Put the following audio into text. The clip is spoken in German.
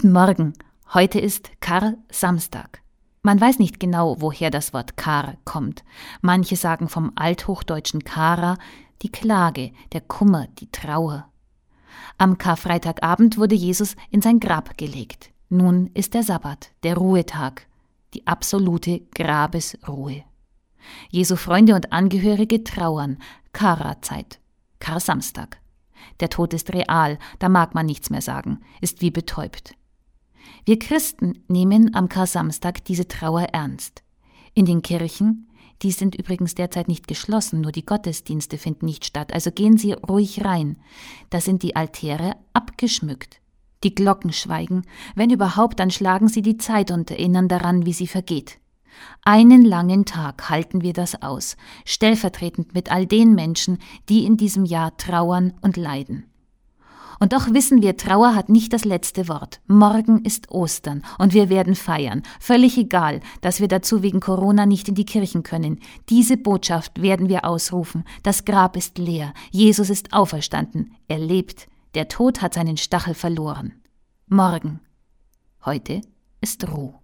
Guten Morgen. Heute ist Kar-Samstag. Man weiß nicht genau, woher das Wort Kar kommt. Manche sagen vom althochdeutschen Kara, die Klage, der Kummer, die Trauer. Am Karfreitagabend wurde Jesus in sein Grab gelegt. Nun ist der Sabbat, der Ruhetag, die absolute Grabesruhe. Jesu Freunde und Angehörige trauern, Kara-Zeit, Kar-Samstag. Der Tod ist real, da mag man nichts mehr sagen, ist wie betäubt. Wir Christen nehmen am Kar-Samstag diese Trauer ernst. In den Kirchen, die sind übrigens derzeit nicht geschlossen, nur die Gottesdienste finden nicht statt, also gehen Sie ruhig rein. Da sind die Altäre abgeschmückt. Die Glocken schweigen, wenn überhaupt, dann schlagen sie die Zeit und erinnern daran, wie sie vergeht. Einen langen Tag halten wir das aus, stellvertretend mit all den Menschen, die in diesem Jahr trauern und leiden. Und doch wissen wir, Trauer hat nicht das letzte Wort. Morgen ist Ostern und wir werden feiern. Völlig egal, dass wir dazu wegen Corona nicht in die Kirchen können. Diese Botschaft werden wir ausrufen. Das Grab ist leer. Jesus ist auferstanden. Er lebt. Der Tod hat seinen Stachel verloren. Morgen. Heute ist Ruhe.